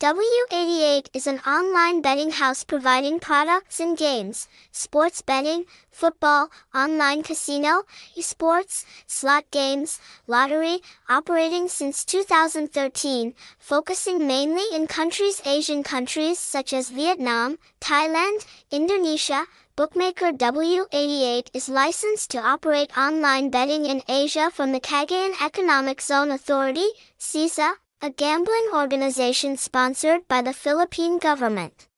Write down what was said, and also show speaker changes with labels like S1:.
S1: W88 is an online betting house providing products and games, sports betting, football, online casino, esports, slot games, lottery, operating since 2013, focusing mainly in countries Asian countries such as Vietnam, Thailand, Indonesia, Bookmaker W88 is licensed to operate online betting in Asia from the Cagayan Economic Zone Authority, CEZA, a gambling organization sponsored by the Philippine government.